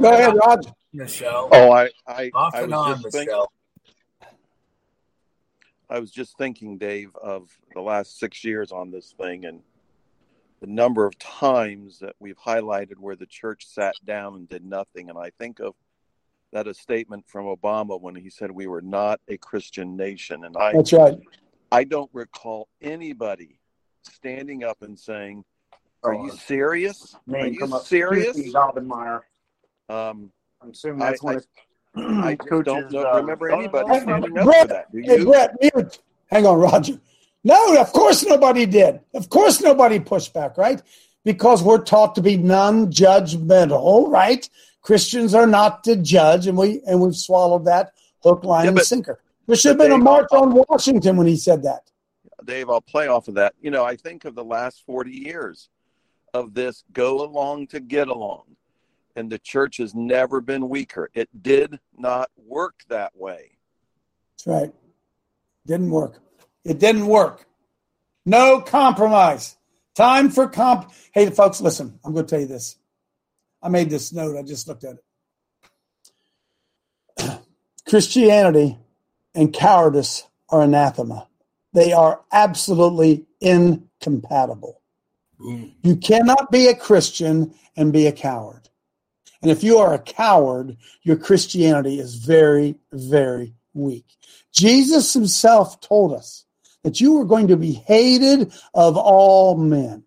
Go ahead, Roger. Michelle. Oh, I, I, Off I and was on, just thinking. Michelle. I was just thinking, Dave, of the last six years on this thing and the number of times that we've highlighted where the church sat down and did nothing. And I think of that a statement from Obama when he said we were not a Christian nation. And I That's right. I don't recall anybody standing up and saying, "Are you Oh, serious? Are you serious?" Um, I'm assuming that's I- I- I coaches, don't know, uh, remember anybody Hey, standing up for Brett, that. Do hey. Brett, mute. Hang on, Roger. No, of course nobody did. Of course nobody pushed back, right? Because we're taught to be non-judgmental, right? Christians are not to judge, and we and we've swallowed that hook, line, Yeah, and but- sinker. There should have been a march on Washington when he said that. Dave, I'll play off of that. You know, I think of the last 40 years of this go along to get along. And the church has never been weaker. It did not work that way. That's right. Didn't work. It didn't work. No compromise. Time for comp. Hey, folks, listen. I'm going to tell you this. I made this note. I just looked at it. Christianity and cowardice are anathema. They are absolutely incompatible. Mm. You cannot be a Christian and be a coward. And if you are a coward, your Christianity is very, very weak. Jesus himself told us that you were going to be hated of all men.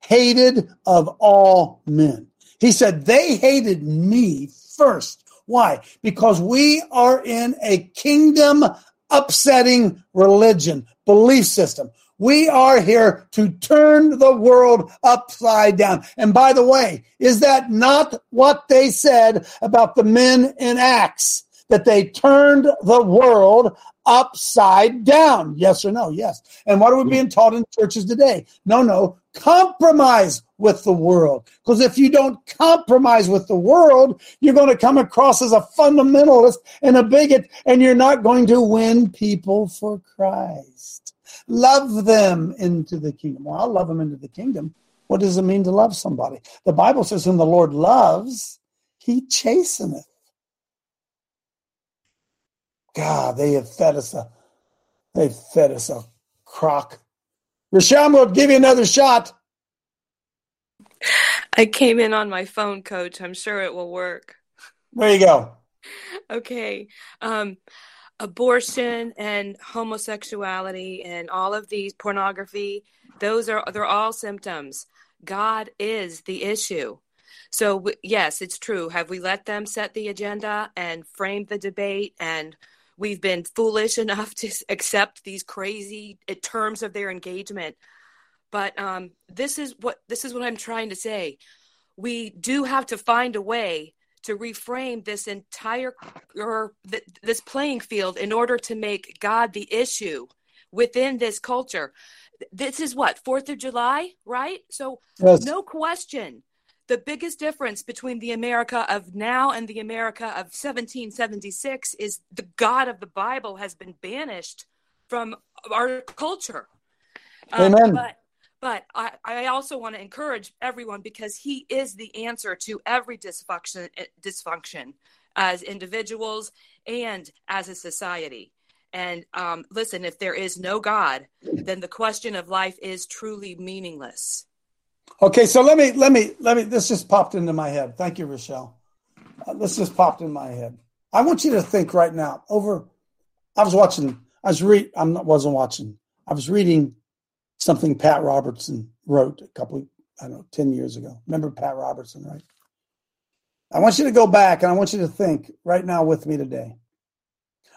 Hated of all men. He said, They hated me first. Why? Because we are in a kingdom upsetting religion, belief system. We are here to turn the world upside down. And by the way, is that not what they said about the men in Acts? That they turned the world upside down. Yes or no? Yes. And what are we mm-hmm. being taught in churches today? No, no. Compromise with the world. Because if you don't compromise with the world, you're going to come across as a fundamentalist and a bigot, and you're not going to win people for Christ. Love them into the kingdom. Well, I'll love them into the kingdom. What does it mean to love somebody? The Bible says, Whom the Lord loves, he chasteneth. God, they have fed us a they fed us a crock. Rochelle, will give you another shot. I came in on my phone, coach. I'm sure it will work. There you go. Okay. Um, abortion and homosexuality and all of these pornography, those are they're all symptoms. God is the issue. So yes, it's true. Have we let them set the agenda and frame the debate and we've been foolish enough to accept these crazy uh, terms of their engagement but um, this is what this is what i'm trying to say we do have to find a way to reframe this entire or th- this playing field in order to make god the issue within this culture this is what fourth of july right so yes. no question the biggest difference between the America of now and the America of 1776 is the God of the Bible has been banished from our culture. Um, Amen. But, but I, I also want to encourage everyone because he is the answer to every dysfunction, dysfunction as individuals and as a society. And um, listen, if there is no God, then the question of life is truly meaningless. Okay, so let me let me let me. This just popped into my head. Thank you, Rochelle. Uh, this just popped in my head. I want you to think right now. Over, I was watching. I was read. I wasn't watching. I was reading something Pat Robertson wrote a couple. I don't know, ten years ago. Remember Pat Robertson, right? I want you to go back and I want you to think right now with me today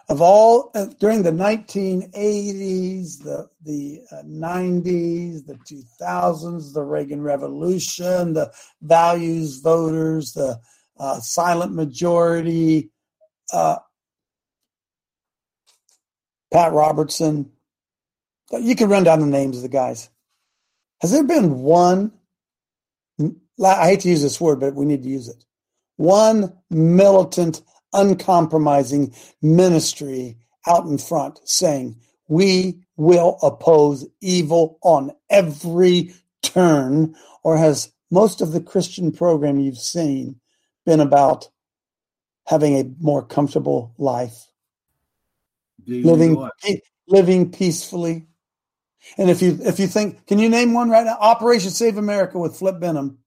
of all uh, during the 1980s, the the uh, 90s, the 2000s, the Reagan Revolution, the values voters, the uh, silent majority, uh, Pat Robertson. You can run down the names of the guys. Has there been one? I hate to use this word, but we need to use it. One militant uncompromising ministry out in front saying, we will oppose evil on every turn? Or has most of the Christian program you've seen been about having a more comfortable life, living living peacefully? And if you if you think, can you name one right now? Operation Save America with Flip Benham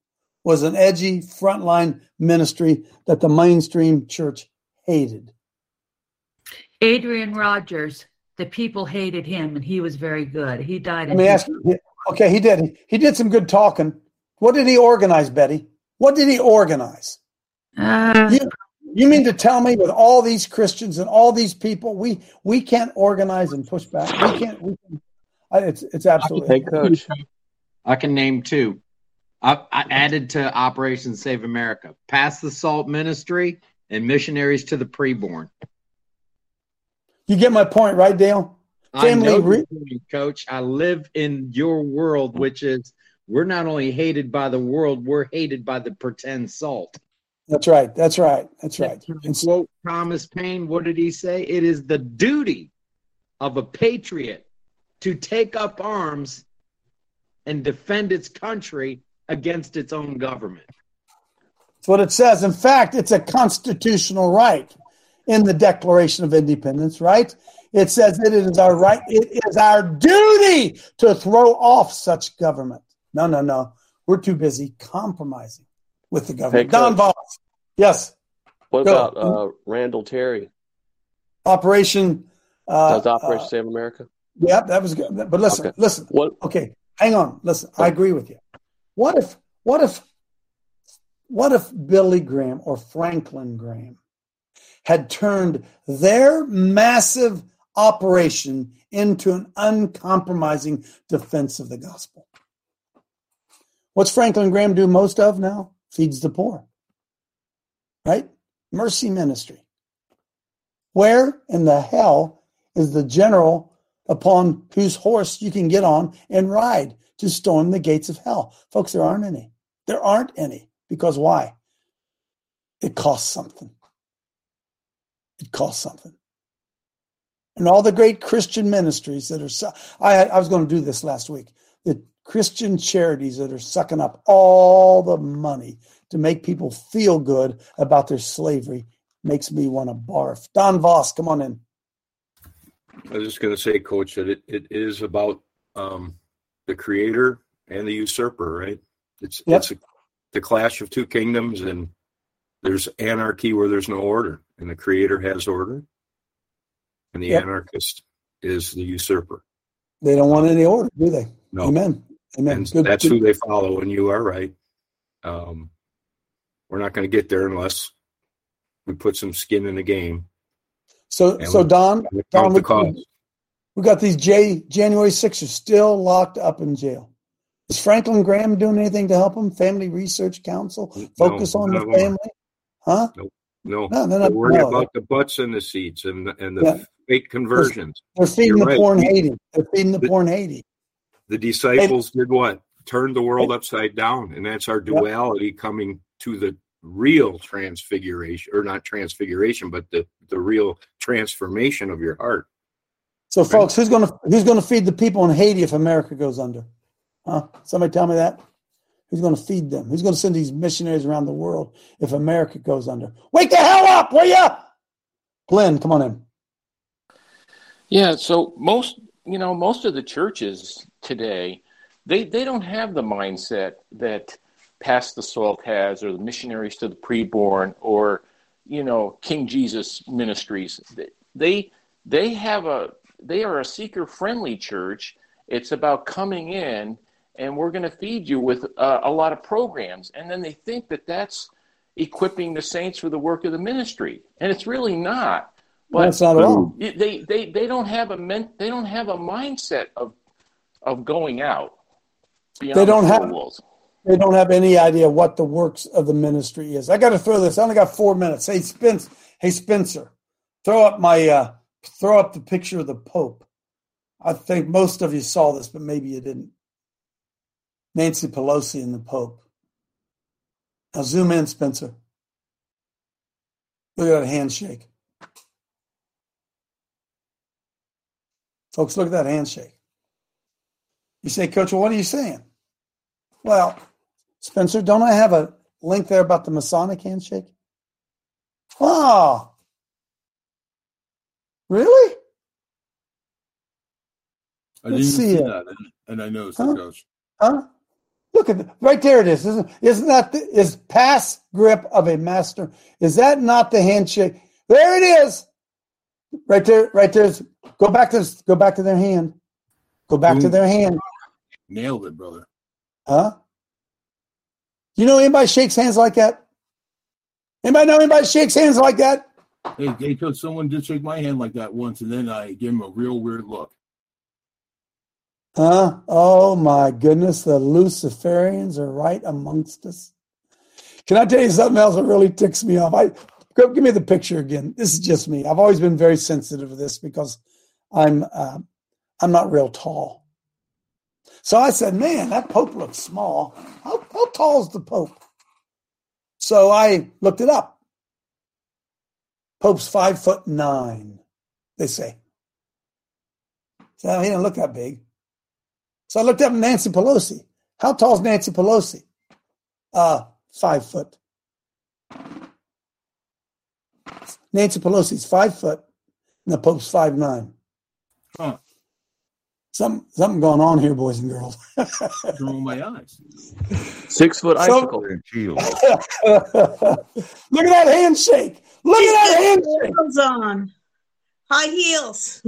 was an edgy frontline ministry that the mainstream church hated? Adrian Rogers. The people hated him, and he was very good. He died. Let me ask you. Okay, he did. He did some good talking. What did he organize, Betty? What did he organize? Uh, you, you mean to tell me with all these Christians and all these people, we we can't organize and push back? We can't. We can, it's it's absolutely. Hey, coach. I can name two. I, I added to Operation Save America. Pass the Salt Ministry and missionaries to the preborn. You get my point, right, Dale? Family I know re- coach. I live in your world, which is we're not only hated by the world, we're hated by the pretend salt. That's right. That's right. That's right. And quote Thomas Paine, what did he say? It is the duty of a patriot to take up arms and defend its country against its own government. That's what it says. In fact, it's a constitutional right in the Declaration of Independence, right? It says that it is our right, it is our duty to throw off such government. No, no, no. We're too busy compromising with the government. Hey, Don Voss. Yes. What Go. about uh, Randall Terry? Operation. Uh, Does Operation uh, Save America? Yeah, that was good. But listen, okay. listen. What? Okay, hang on. Listen, I agree with you. What if, what if what if Billy Graham or Franklin Graham had turned their massive operation into an uncompromising defense of the gospel? What's Franklin Graham do most of now? Feeds the poor. Right? Mercy ministry. Where in the hell is the general upon whose horse you can get on and ride to storm the gates of hell. Folks, there aren't any. There aren't any. Because why? It costs something. It costs something. And all the great Christian ministries that are, I, I was going to do this last week. The Christian charities that are sucking up all the money to make people feel good about their slavery makes me want to barf. Don Voss, come on in. I was just going to say, Coach, that it, it is about um, the creator and the usurper, right? It's Yep. it's a, the clash of two kingdoms, and there's anarchy where there's no order, and the creator has order, and the Yep. anarchist is the usurper. They don't want any order, do they? No. Amen. Amen. And Good- that's good- who they follow, and you are right. Um, we're not going to get there unless we put some skin in the game. So, and so we- Don, we Don, we, we got these J, January Sixers still locked up in jail. Is Franklin Graham doing anything to help them? Family Research Council focus on the none of them are. family, huh? No, No, they're they're not- worried no. about the butts in the seats and and the Yeah. fake conversions. They're feeding You're the right. We- Haiti. They're feeding the poor in Haiti. The disciples did what? Turned the world upside down, and that's our duality coming to the real transfiguration, or not transfiguration, but the the real transformation of your heart. So, folks, who's going to who's going to feed the people in Haiti if America goes under? Huh? Somebody tell me that. Who's going to feed them? Who's going to send these missionaries around the world if America goes under? Wake the hell up, will ya? Glenn, come on in. Yeah, so most you know most of the churches today they they don't have the mindset that Pass the Salt has or the missionaries to the preborn or you know King Jesus Ministries. They they have a they are a seeker friendly church. It's about coming in and we're going to feed you with uh, a lot of programs, and then they think that that's equipping the saints for the work of the ministry, and it's really not. But That's not at all. they they they don't have a men, they don't have a mindset of of going out. beyond They don't four have walls. They don't have any idea what the works of the ministry is. I got to throw this. I only got four minutes. Hey Spence, hey Spencer, throw up my uh, throw up the picture of the Pope. I think most of you saw this, but maybe you didn't. Nancy Pelosi and the Pope. Now zoom in, Spencer. Look at that handshake. Folks, look at that handshake. You say, Coach, well, what are you saying? Well, Spencer, don't I have a link there about the Masonic handshake? Oh, really? I Let's didn't see see it. that, and, I noticed Huh? it, Coach. Huh? Look at it. Right there it is. Isn't, isn't that the, is pass grip of a master? Is that not the handshake? There it is. Right there, right there. Go back to go back to their hand. Go back to their hand. Nailed it, brother. Huh? You know anybody shakes hands like that? Anybody know anybody shakes hands like that? Hey, hey, Coach, someone did shake my hand like that once, and then I gave him a real weird look. Huh? Oh my goodness, the Luciferians are right amongst us. Can I tell you something else that really ticks me off? I go, give me the picture again. This is just me. I've always been very sensitive to this because I'm uh, I'm not real tall. So I said, "Man, that Pope looks small. How, how tall is the Pope?" So I looked it up. Pope's five foot nine. They say. So he didn't look that big. So I looked up Nancy Pelosi. How tall is Nancy Pelosi? Uh, five foot. Nancy Pelosi's five foot, and the Pope's five nine. Huh. Some something going on here, boys and girls. Through my eyes. Six foot So- icicle. Look at that handshake. Look at that handshake. Heels on. High heels.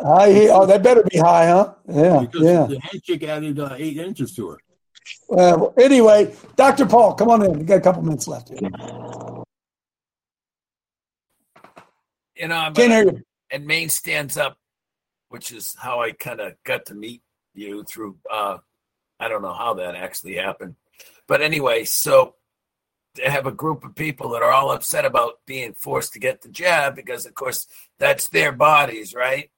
High, oh, that better be high, huh? Yeah, Because yeah. the handshake added uh, eight inches to her. Well, anyway, Dr. Paul, come on in. We got a couple minutes left. Here. You know, I'm Can't hear you. and Maine stands up, which is how I kind of got to meet you through. uh I don't know how that actually happened, but anyway, so they have a group of people that are all upset about being forced to get the jab because, of course, that's their bodies, right?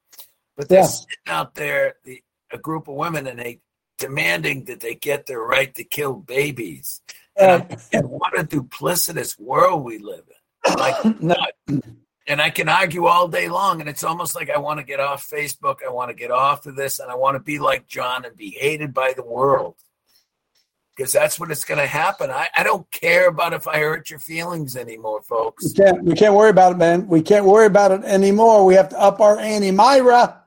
But they're Yeah. sitting out there, the a group of women, and they demanding that they get their right to kill babies. And, and what a duplicitous world we live in. Like, not, and I can argue all day long, and it's almost like I want to get off Facebook. I want to get off of this, and I want to be like John and be hated by the world because that's what it's going to happen. I, I don't care about if I hurt your feelings anymore, folks. We can't we can't worry about it, man. We can't worry about it anymore. We have to up our ante. Myra.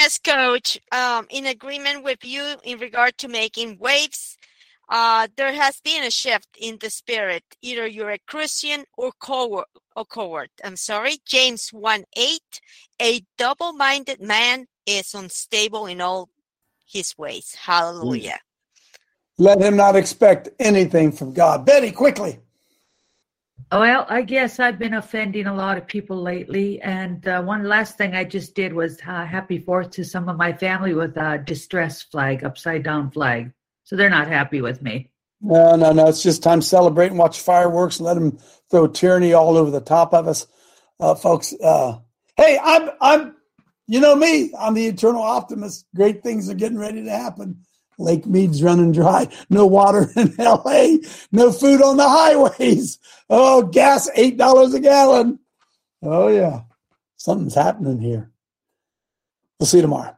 Yes, coach. Um, in agreement with you in regard to making waves, uh, there has been a shift in the spirit. Either you're a Christian or coward. Or coward. I'm sorry. James 1 8. A double minded man is unstable in all his ways. Hallelujah. Let him not expect anything from God. Betty, quickly. Well, I guess I've been offending a lot of people lately. And uh, one last thing I just did was uh, happy fourth to some of my family with a distress flag, upside down flag. So they're not happy with me. No, no, no. It's just time to celebrate and watch fireworks and let them throw tyranny all over the top of us, uh, folks. Uh, hey, I'm, I'm, you know me. I'm the eternal optimist. Great things are getting ready to happen. Lake Mead's running dry. No water in LA. No food on the highways. Oh, gas $8 a gallon. Oh, yeah. Something's happening here. We'll see you tomorrow.